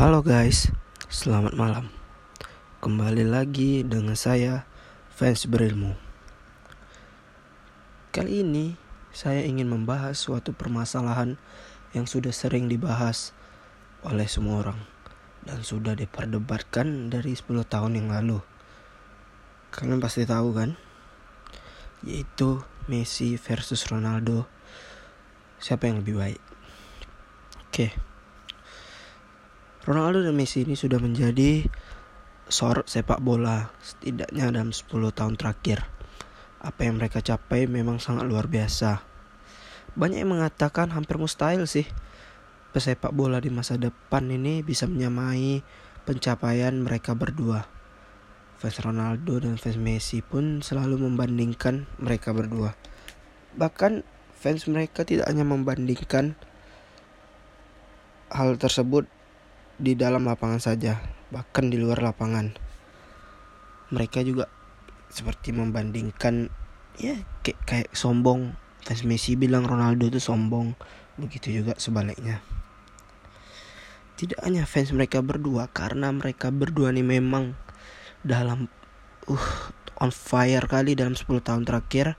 Halo guys, selamat malam. Kembali lagi dengan saya, fans berilmu. Kali ini saya ingin membahas suatu permasalahan yang sudah sering dibahas oleh semua orang dan sudah diperdebatkan dari 10 tahun yang lalu. Kalian pasti tahu kan? Yaitu Messi versus Ronaldo. Siapa yang lebih baik? Oke. Ronaldo dan Messi ini sudah menjadi sorot sepak bola setidaknya dalam 10 tahun terakhir. Apa yang mereka capai memang sangat luar biasa. Banyak yang mengatakan hampir mustahil sih pesepak bola di masa depan ini bisa menyamai pencapaian mereka berdua. Fans Ronaldo dan fans Messi pun selalu membandingkan mereka berdua. Bahkan fans mereka tidak hanya membandingkan hal tersebut di dalam lapangan saja, bahkan di luar lapangan. Mereka juga seperti membandingkan ya kayak, kayak sombong. Fans Messi bilang Ronaldo itu sombong, begitu juga sebaliknya. Tidak hanya fans mereka berdua karena mereka berdua nih memang dalam uh on fire kali dalam 10 tahun terakhir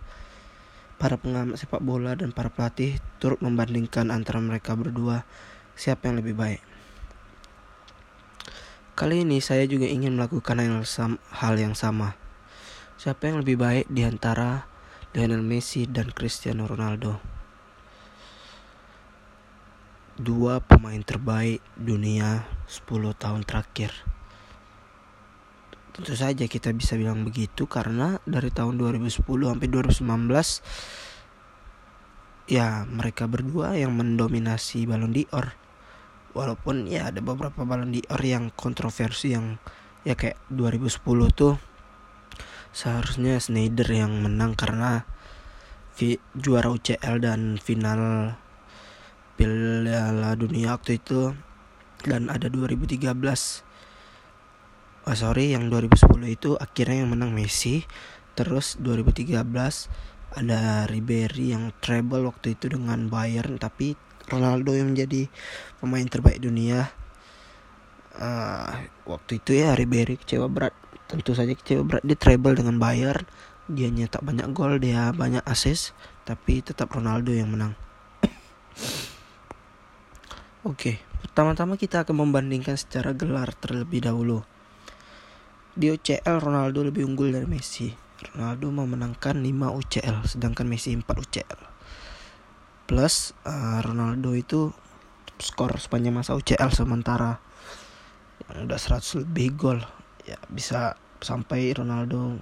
para pengamat sepak bola dan para pelatih turut membandingkan antara mereka berdua siapa yang lebih baik. Kali ini saya juga ingin melakukan hal yang sama. Siapa yang lebih baik di antara Lionel Messi dan Cristiano Ronaldo? Dua pemain terbaik dunia 10 tahun terakhir. Tentu saja kita bisa bilang begitu karena dari tahun 2010 sampai 2019 ya mereka berdua yang mendominasi Ballon d'Or walaupun ya ada beberapa Ballon d'Or yang kontroversi yang ya kayak 2010 tuh seharusnya Snyder yang menang karena juara UCL dan final Piala Dunia waktu itu. Dan ada 2013 oh sorry yang 2010 itu akhirnya yang menang Messi. Terus 2013 ada Ribery yang treble waktu itu dengan Bayern tapi Ronaldo yang menjadi pemain terbaik dunia. Uh, waktu itu ya Ribery kecewa berat. Tentu saja kecewa berat. Di treble dengan Bayern. Dia nyetak banyak gol dia banyak assist. Tapi tetap Ronaldo yang menang. Oke, okay, pertama-tama kita akan membandingkan secara gelar terlebih dahulu. Di UCL Ronaldo lebih unggul dari Messi. Ronaldo memenangkan 5 UCL sedangkan Messi 4 UCL plus uh, Ronaldo itu skor sepanjang masa UCL sementara. Yang udah 100 lebih gol. Ya bisa sampai Ronaldo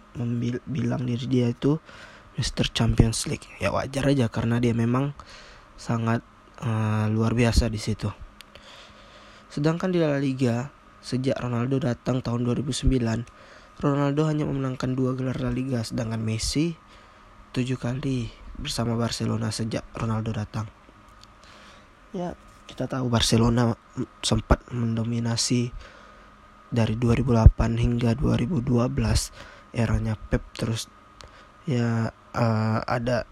bilang diri dia itu Mr. Champions League. Ya wajar aja karena dia memang sangat uh, luar biasa di situ. Sedangkan di La Liga sejak Ronaldo datang tahun 2009 Ronaldo hanya memenangkan dua gelar La Liga sedangkan Messi tujuh kali bersama Barcelona sejak Ronaldo datang. Ya, kita tahu Barcelona sempat mendominasi dari 2008 hingga 2012 eranya Pep. Terus ya uh, ada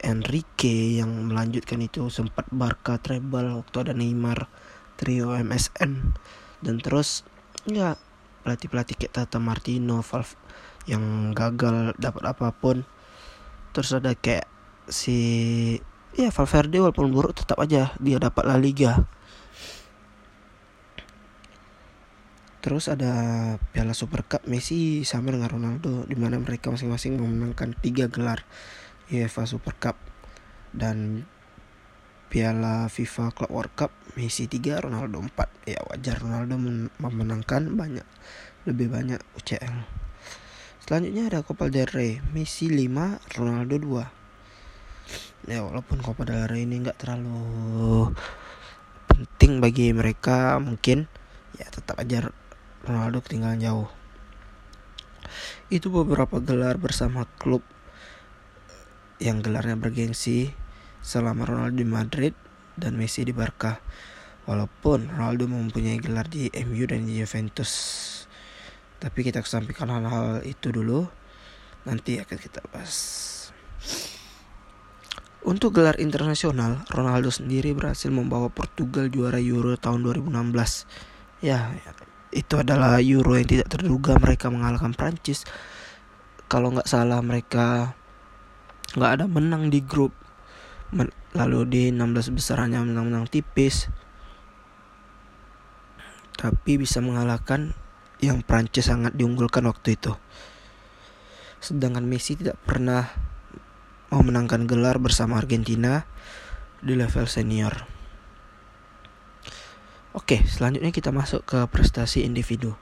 Enrique yang melanjutkan itu. Sempat Barca treble waktu ada Neymar trio MSN dan terus ya pelatih-pelatih kayak Tata Martino Valve yang gagal dapat apa pun terus ada kayak si ya Valverde walaupun buruk tetap aja dia dapat La Liga. Terus ada Piala Super Cup Messi sama dengan Ronaldo di mana mereka masing-masing memenangkan tiga gelar UEFA Super Cup. Dan Piala FIFA Club World Cup Messi 3 Ronaldo 4 ya wajar Ronaldo memenangkan banyak lebih banyak UCL Selanjutnya ada Copa del Rey, Messi 5, Ronaldo 2. Ya walaupun Copa del Rey ini nggak terlalu penting bagi mereka mungkin ya tetap aja Ronaldo ketinggalan jauh. Itu beberapa gelar bersama klub yang gelarnya bergengsi selama Ronaldo di Madrid dan Messi di Barca. Walaupun Ronaldo mempunyai gelar di MU dan di Juventus tapi kita kesampingkan hal-hal itu dulu nanti akan kita bahas Untuk gelar internasional, Ronaldo sendiri berhasil membawa Portugal juara Euro tahun 2016. Ya, itu adalah Euro yang tidak terduga mereka mengalahkan Prancis. Kalau nggak salah mereka nggak ada menang di grup. Lalu di 16 besar hanya menang-menang tipis. Tapi bisa mengalahkan yang Prancis sangat diunggulkan waktu itu. Sedangkan Messi tidak pernah memenangkan gelar bersama Argentina di level senior. Oke, selanjutnya kita masuk ke prestasi individu.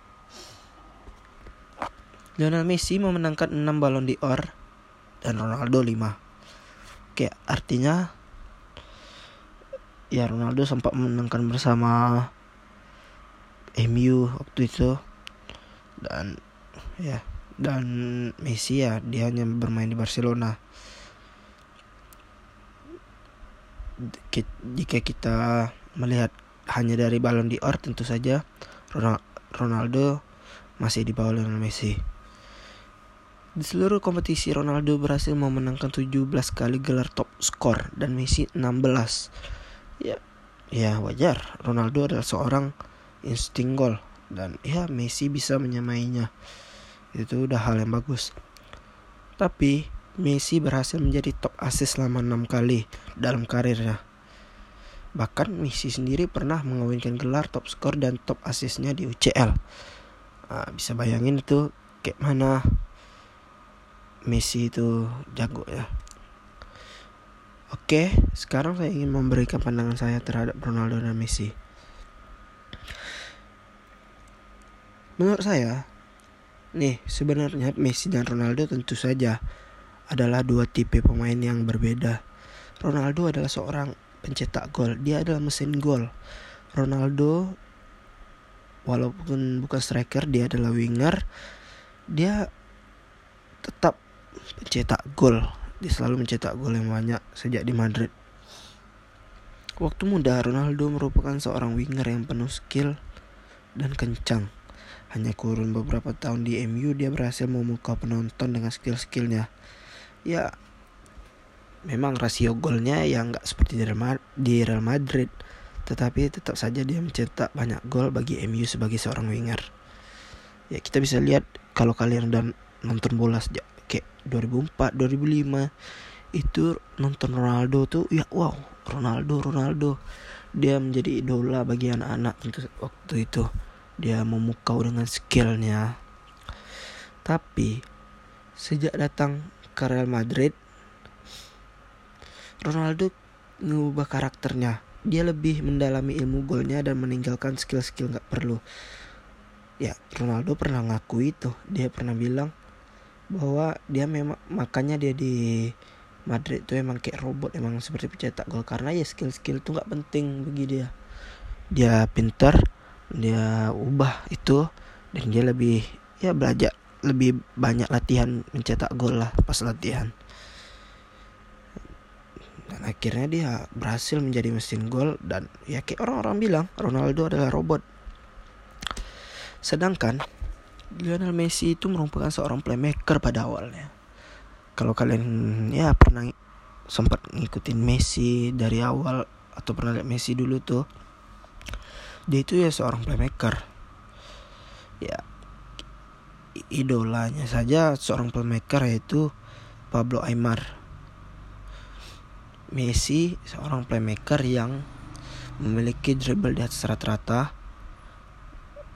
Lionel Messi memenangkan 6 Ballon d'Or dan Ronaldo 5. Oke, artinya ya Ronaldo sempat memenangkan bersama MU waktu itu dan ya dan Messi ya dia hanya bermain di Barcelona jika kita melihat hanya dari Ballon d'Or tentu saja Ronaldo masih di bawah Lionel Messi. Di seluruh kompetisi Ronaldo berhasil memenangkan 17 kali gelar top skor dan Messi 16. Ya, ya wajar. Ronaldo adalah seorang insting gol dan ya Messi bisa menyamainya. Itu udah hal yang bagus. Tapi Messi berhasil menjadi top assist selama 6 kali dalam karirnya. Bahkan Messi sendiri pernah mengawinkan gelar top skor dan top assistnya di UCL. Nah, bisa bayangin itu kayak mana Messi itu jago ya. Oke, sekarang saya ingin memberikan pandangan saya terhadap Ronaldo dan Messi. Menurut saya, nih sebenarnya Messi dan Ronaldo tentu saja adalah dua tipe pemain yang berbeda. Ronaldo adalah seorang pencetak gol, dia adalah mesin gol. Ronaldo walaupun bukan striker, dia adalah winger. Dia tetap pencetak gol. Dia selalu mencetak gol yang banyak sejak di Madrid. Waktu muda, Ronaldo merupakan seorang winger yang penuh skill dan kencang. Hanya kurun beberapa tahun di MU, dia berhasil memukau penonton dengan skill-skillnya. Ya memang rasio golnya yang nggak seperti di Real Madrid. Tetapi tetap saja dia mencetak banyak gol bagi MU sebagai seorang winger. Ya kita bisa lihat kalau kalian udah nonton bola sejak kayak 2004 2005 itu nonton Ronaldo tuh ya wow Ronaldo Ronaldo. Dia menjadi idola bagi anak-anak waktu itu dia memukau dengan skillnya. Tapi sejak datang ke Real Madrid Ronaldo mengubah karakternya. Dia lebih mendalami ilmu golnya dan meninggalkan skill-skill nggak perlu. Ya Ronaldo pernah ngaku itu. Dia pernah bilang bahwa dia memang makanya dia di Madrid itu emang kayak robot emang seperti pencetak gol. Karena ya skill-skill itu nggak penting bagi dia. Dia pintar dia ubah itu dan dia lebih ya belajar lebih banyak latihan mencetak gol lah pas latihan. Dan akhirnya dia berhasil menjadi mesin gol dan ya kayak orang-orang bilang Ronaldo adalah robot. Sedangkan Lionel Messi itu merupakan seorang playmaker pada awalnya. Kalau kalian ya pernah sempat ngikutin Messi dari awal atau pernah lihat Messi dulu tuh dia itu ya seorang playmaker ya idolanya saja seorang playmaker yaitu Pablo Aymar. Messi seorang playmaker yang memiliki dribble di atas rata-rata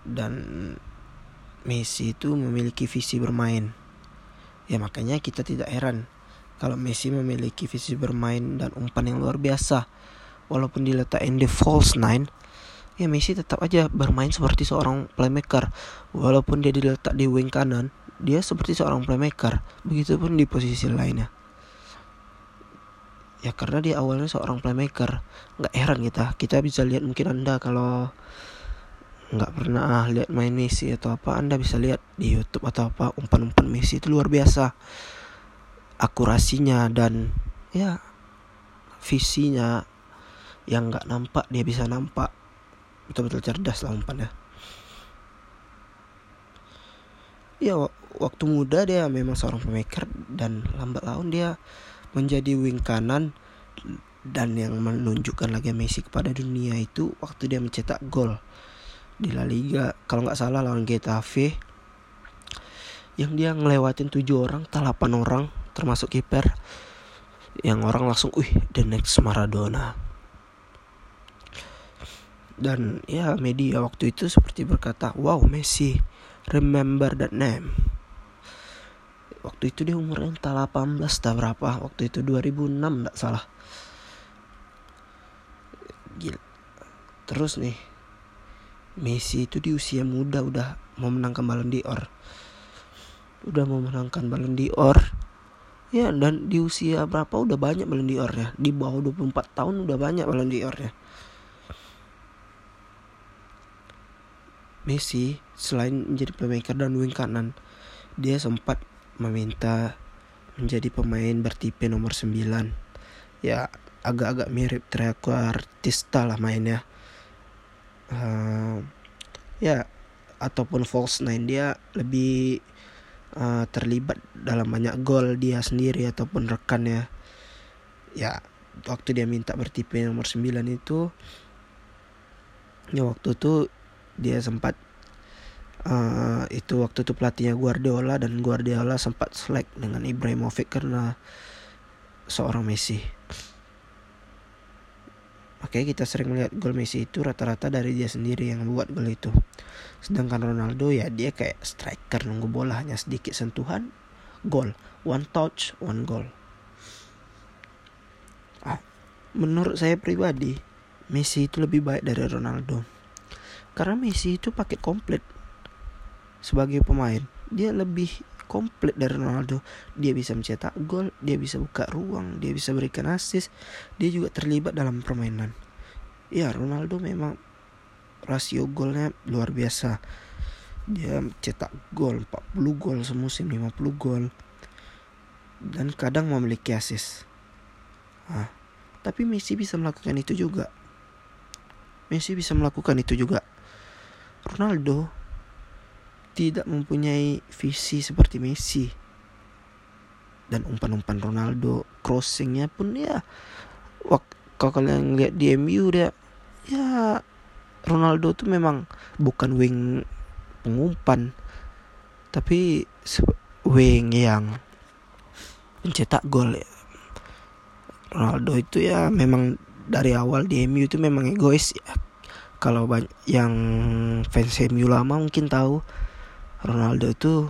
dan Messi itu memiliki visi bermain. Ya makanya kita tidak heran kalau Messi memiliki visi bermain dan umpan yang luar biasa. Walaupun diletakkan di false nine, ya Messi tetap aja bermain seperti seorang playmaker. Walaupun dia diletak di wing kanan dia seperti seorang playmaker. Begitupun di posisi lainnya. Ya karena dia awalnya seorang playmaker. Nggak heran kita. Kita bisa lihat mungkin anda kalau nggak pernah lihat main Messi atau apa anda bisa lihat di YouTube atau apa umpan-umpan Messi itu luar biasa. Akurasinya dan ya visinya yang nggak nampak dia bisa nampak betul-betul cerdas lah umpannya. Ya waktu muda dia memang seorang pemaker dan lambat laun dia menjadi wing kanan dan yang menunjukkan lagi Messi kepada dunia itu waktu dia mencetak gol di La Liga. Kalau nggak salah lawan Getafe yang dia ngelewatin tujuh orang, delapan orang termasuk kiper. Yang orang langsung, wih, the next Maradona. Dan ya media waktu itu seperti berkata, wow Messi, remember that name. Waktu itu dia umurnya entah 18 tak berapa, waktu itu 2006 tak salah. Gila. Terus nih, Messi itu di usia muda udah memenangkan Ballon d'Or. Udah memenangkan Ballon d'Or Ya dan di usia berapa udah banyak Ballon d'Or ya Di bawah 24 tahun udah banyak Ballon d'Or Messi selain menjadi pemaker dan wing kanan Dia sempat meminta menjadi pemain bertipe nomor 9 Ya agak-agak mirip Treaco Artista lah mainnya. Uh, Ya ataupun false nine dia lebih uh, terlibat dalam banyak gol dia sendiri ataupun rekannya. Ya waktu dia minta bertipe nomor 9 itu ya waktu itu dia sempat uh, itu waktu itu pelatihnya Guardiola dan Guardiola sempat selek dengan Ibrahimovic karena seorang Messi. Oke, kita sering melihat gol Messi itu rata-rata dari dia sendiri yang membuat gol itu. Sedangkan Ronaldo ya dia kayak striker nunggu bola hanya sedikit sentuhan, gol. One touch, one goal. Ah, menurut saya pribadi, Messi itu lebih baik dari Ronaldo. Karena Messi itu paket komplit sebagai pemain. Dia lebih komplit dari Ronaldo. Dia bisa mencetak gol, dia bisa buka ruang, dia bisa berikan assist, dia juga terlibat dalam permainan. Ya, Ronaldo memang rasio golnya luar biasa. Dia cetak gol 40 gol semusim, 50 gol. Dan kadang memiliki assist. Nah, tapi Messi bisa melakukan itu juga. Messi bisa melakukan itu juga. Ronaldo tidak mempunyai visi seperti Messi dan umpan-umpan Ronaldo crossingnya pun ya kalau kalian lihat di MU dia ya Ronaldo tuh memang bukan wing pengumpan tapi wing yang mencetak gol ya. Ronaldo itu ya memang dari awal di MU itu memang egois ya kalau yang fans MU lama mungkin tahu Ronaldo itu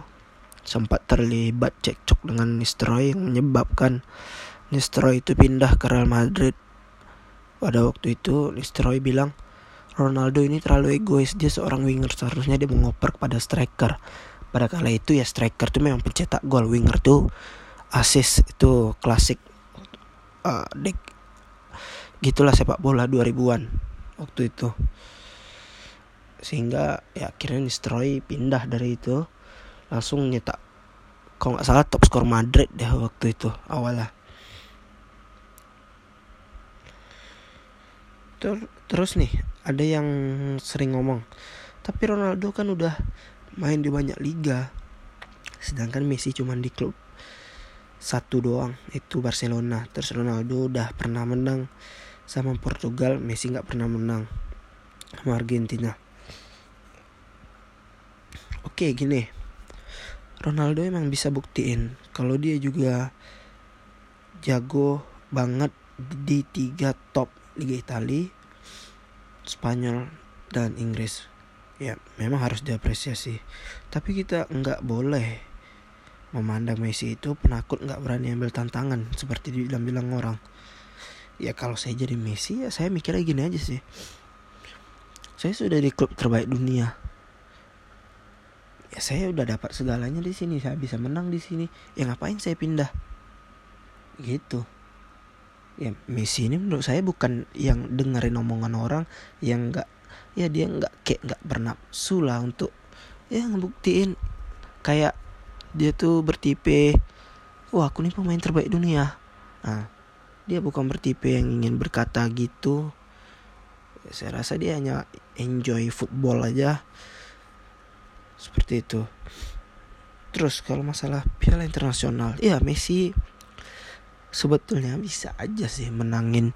sempat terlibat cekcok dengan Nistelrooy yang menyebabkan Nistelrooy itu pindah ke Real Madrid. Pada waktu itu Nistelrooy bilang Ronaldo ini terlalu egois dia seorang winger seharusnya dia mengoper kepada striker. Pada kala itu ya striker itu memang pencetak gol winger tuh assist itu klasik uh, dek gitulah sepak bola 2000-an waktu itu. Sehingga ya akhirnya Nistelrooy pindah dari itu. Langsung nyetak kalau nggak salah top skor Madrid deh waktu itu awalnya. Ter terus nih ada yang sering ngomong tapi Ronaldo kan udah main di banyak liga sedangkan Messi cuma di klub satu doang itu Barcelona. Terus Ronaldo udah pernah menang sama Portugal Messi nggak pernah menang sama Argentina Oke gini Ronaldo emang bisa buktiin kalau dia juga jago banget di tiga top Liga Italia, Spanyol dan Inggris. Ya memang harus diapresiasi. Tapi kita nggak boleh memandang Messi itu penakut nggak berani ambil tantangan seperti dibilang-bilang orang. Ya kalau saya jadi Messi ya saya mikirnya gini aja sih. Saya sudah di klub terbaik dunia. Ya saya udah dapat segalanya di sini saya bisa menang di sini. Ya ngapain saya pindah? Gitu. Ya Messi ini menurut saya bukan yang dengerin omongan orang yang nggak ya dia nggak kayak nggak bernafsu lah untuk ya ngebuktiin. Kayak dia tuh bertipe wah aku nih pemain terbaik dunia. Nah dia bukan bertipe yang ingin berkata gitu. Saya rasa dia hanya enjoy football aja. Seperti itu. Terus kalau masalah piala internasional ya Messi sebetulnya bisa aja sih menangin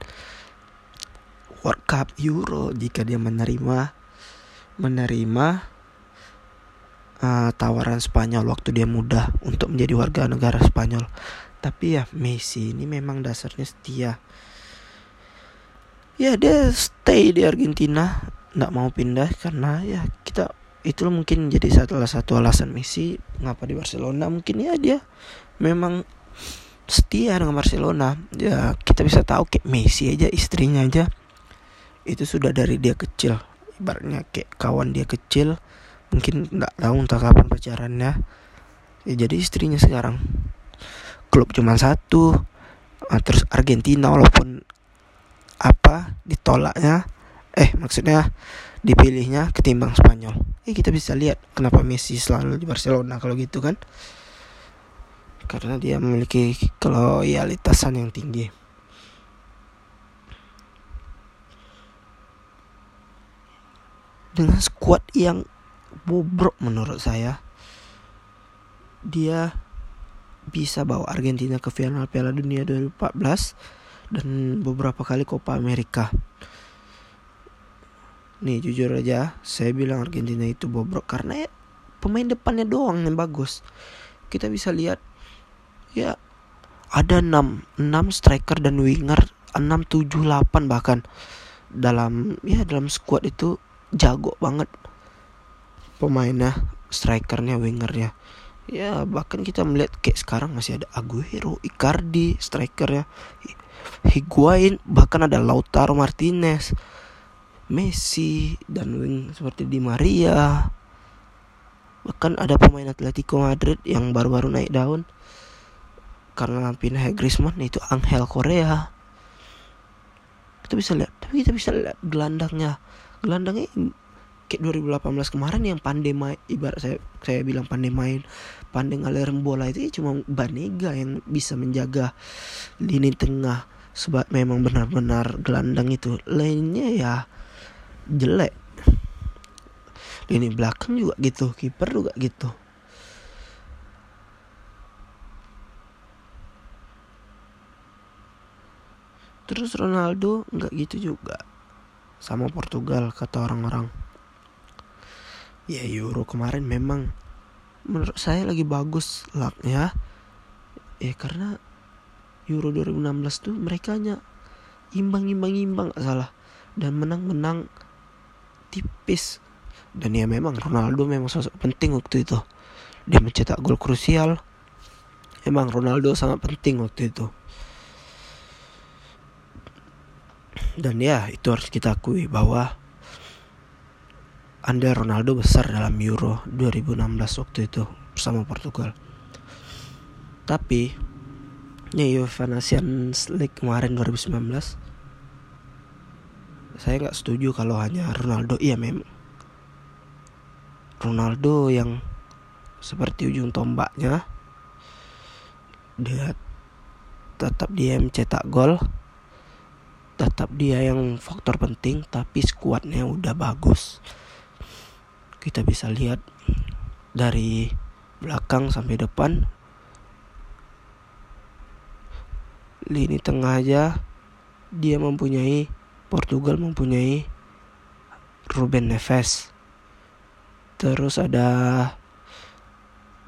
World Cup Euro jika dia menerima menerima uh, tawaran Spanyol waktu dia muda untuk menjadi warga negara Spanyol. Tapi ya Messi ini memang dasarnya setia. Ya dia stay di Argentina, nggak mau pindah karena ya kita itu mungkin jadi salah satu alasan Messi ngapa di Barcelona. Mungkin ya dia memang setia dengan Barcelona. Ya kita bisa tahu kayak Messi aja istrinya aja itu sudah dari dia kecil. Ibaratnya kayak kawan dia kecil mungkin nggak tahu entah kapan pacarannya. Ya jadi istrinya sekarang klub cuma satu. Nah, terus Argentina walaupun apa ditolaknya eh maksudnya dipilihnya ketimbang Spanyol. Eh kita bisa lihat kenapa Messi selalu di Barcelona kalau gitu kan. Karena dia memiliki keloyalitasan yang tinggi. Dengan skuad yang bobrok menurut saya, dia bisa bawa Argentina ke final Piala Dunia 2014 dan beberapa kali Copa America. Nih jujur aja, saya bilang Argentina itu bobrok karena ya, pemain depannya doang yang bagus. Kita bisa lihat ya ada 6 6 striker dan winger 6 7 8 bahkan dalam ya dalam squad itu jago banget pemainnya strikernya wingernya ya bahkan kita melihat kayak sekarang masih ada Aguero Icardi strikernya Higuain bahkan ada Lautaro Martinez Messi dan wing seperti Di Maria. Bahkan ada pemain Atletico Madrid yang baru-baru naik daun. Karena pindah Griezmann itu Angel Korea kita bisa lihat tapi kita bisa lihat gelandangnya. Gelandangnya kayak 2018 kemarin yang pandai main ibarat saya saya bilang pandai main pandai ngalir bola itu ya cuma Banega yang bisa menjaga lini tengah sebab memang benar-benar gelandang itu. Lainnya ya jelek. Lini belakang juga gitu kiper juga gitu. Terus Ronaldo nggak gitu juga. Sama Portugal kata orang-orang. Ya Euro kemarin memang menurut saya lagi bagus laknya. Ya karena Euro 2016 tuh mereka hanya imbang-imbang-imbang gak salah dan menang-menang tipis. Dan ya memang Ronaldo memang sosok penting waktu itu. Dia mencetak gol krusial. Emang Ronaldo sangat penting waktu itu. dan ya itu harus kita akui bahwa anda Ronaldo besar dalam Euro 2016 waktu itu bersama Portugal. Tapi ya UEFA Nations League kemarin 2019 saya nggak setuju kalau hanya Ronaldo. Iya memang Ronaldo yang seperti ujung tombaknya dia tetap dia mencetak gol tetap dia yang faktor penting tapi skuadnya udah bagus kita bisa lihat dari belakang sampai depan. Lini tengah aja dia mempunyai Portugal mempunyai Ruben Neves. Terus ada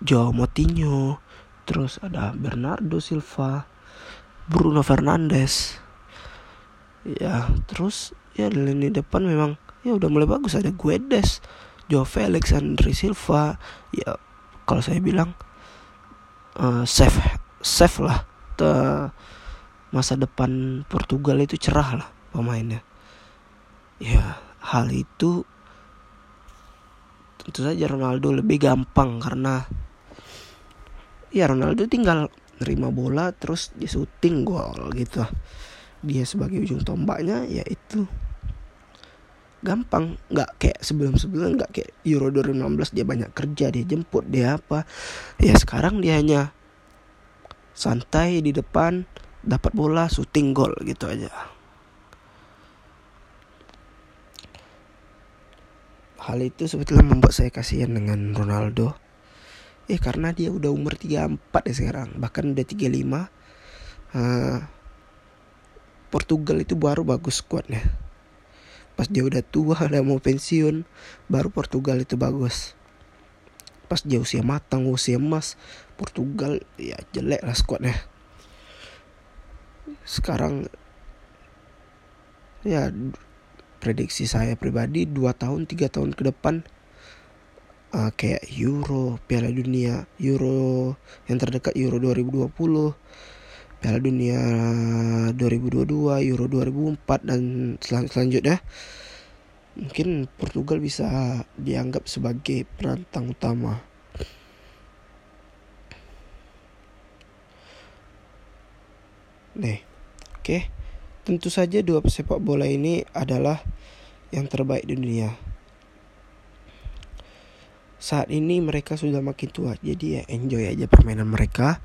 Joao Moutinho terus ada Bernardo Silva Bruno Fernandes. Ya terus ya lini depan memang ya udah mulai bagus ada Guedes Joe Felix Andre Silva ya kalau saya bilang uh, safe safe lah. Te, masa depan Portugal itu cerah lah pemainnya. Ya hal itu tentu saja Ronaldo lebih gampang karena ya Ronaldo tinggal nerima bola terus dia syuting gol gitu. Dia sebagai ujung tombaknya yaitu gampang. Nggak kayak sebelum sebelum nggak kayak Euro 2016 dia banyak kerja dia jemput dia apa. Ya sekarang dia hanya santai di depan dapat bola syuting gol gitu aja. Hal itu sebetulnya membuat saya kasihan dengan Ronaldo. Eh karena dia udah umur 34 ya sekarang bahkan udah 35 uh, Portugal itu baru bagus skuadnya pas dia udah tua udah mau pensiun baru Portugal itu bagus. Pas dia usia matang usia emas Portugal ya jelek lah skuadnya. Sekarang ya prediksi saya pribadi dua tahun tiga tahun ke depan uh, kayak Euro Piala Dunia Euro yang terdekat Euro 2020 Piala Dunia 2022, Euro 2004 dan sel selanjutnya mungkin Portugal bisa dianggap sebagai penantang utama. Nih, oke. Okay. Tentu saja dua pesepak bola ini adalah yang terbaik di dunia. Saat ini mereka sudah makin tua, jadi ya enjoy aja permainan mereka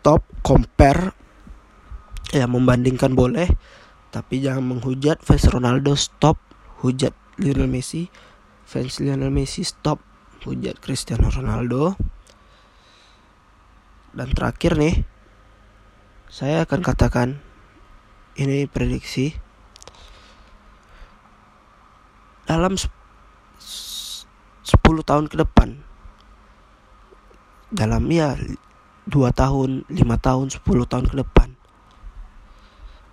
stop compare ya membandingkan boleh tapi jangan menghujat fans Ronaldo stop. Hujat Lionel Messi fans Lionel Messi stop. Hujat Cristiano Ronaldo. Dan terakhir nih saya akan katakan ini prediksi. Dalam 10 tahun ke depan dalam ya 2 tahun, 5 tahun, 10 tahun ke depan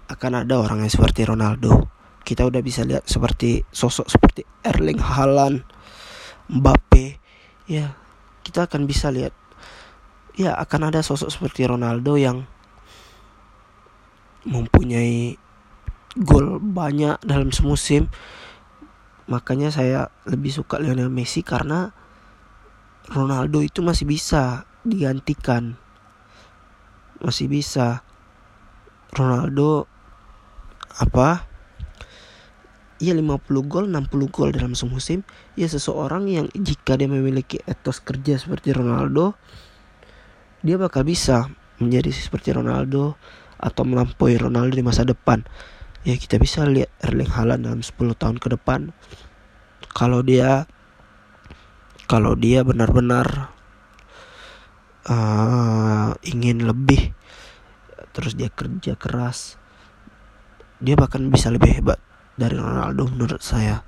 akan ada orang yang seperti Ronaldo. Kita udah bisa lihat seperti sosok seperti Erling Haaland, Mbappe. Ya, kita akan bisa lihat ya akan ada sosok seperti Ronaldo yang mempunyai gol banyak dalam semusim. Makanya saya lebih suka Lionel Messi karena Ronaldo itu masih bisa digantikan masih bisa. Ronaldo apa? Ia 50 gol 60 gol dalam semusim. Ia seseorang yang jika dia memiliki etos kerja seperti Ronaldo Dia bakal bisa menjadi seperti Ronaldo Atau melampaui Ronaldo di masa depan. Ya kita bisa lihat Erling Haaland dalam 10 tahun ke depan. Kalau dia Kalau dia benar-benar uh, ingin lebih terus dia kerja keras. Dia bahkan bisa lebih hebat dari Ronaldo menurut saya.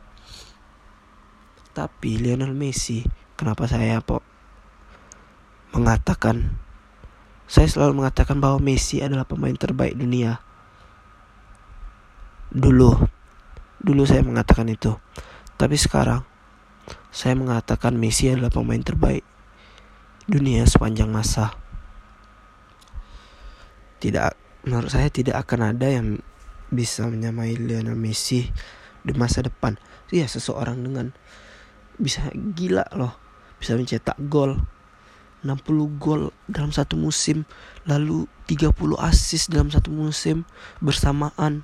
Tapi Lionel Messi kenapa saya po mengatakan saya selalu mengatakan bahwa Messi adalah pemain terbaik dunia. Dulu dulu saya mengatakan itu. Tapi sekarang saya mengatakan Messi adalah pemain terbaik dunia sepanjang masa. Tidak, menurut saya tidak akan ada yang bisa menyamai Lionel Messi di masa depan. Iya, seseorang dengan bisa gila loh, bisa mencetak gol 60 gol dalam satu musim, lalu 30 assist dalam satu musim bersamaan.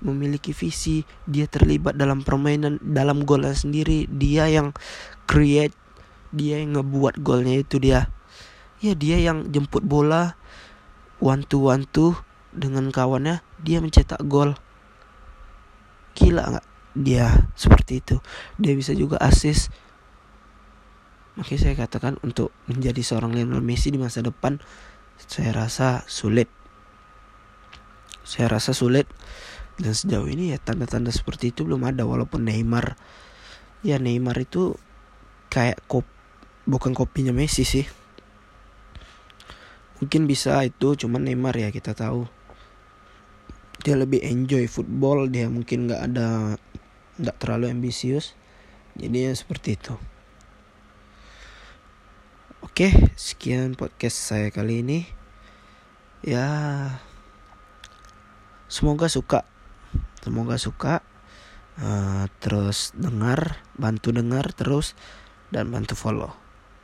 Memiliki visi, dia terlibat dalam permainan dalam golnya sendiri, dia yang create dia yang ngebuat golnya itu dia. Ya dia yang jemput bola one to one to dengan kawannya dia mencetak gol. Gila nggak dia seperti itu? Dia bisa juga assist. Makanya saya katakan untuk menjadi seorang Lionel Messi di masa depan saya rasa sulit. Saya rasa sulit. Dan sejauh ini ya tanda-tanda seperti itu belum ada walaupun Neymar. Ya Neymar itu kayak kop bukan kopinya Messi sih. Mungkin bisa itu cuman Neymar ya kita tahu. Dia lebih enjoy football dia mungkin nggak ada nggak terlalu ambisius. Jadi ya seperti itu. Oke sekian podcast saya kali ini. Ya semoga suka. Semoga suka. Uh, terus dengar bantu dengar terus dan bantu follow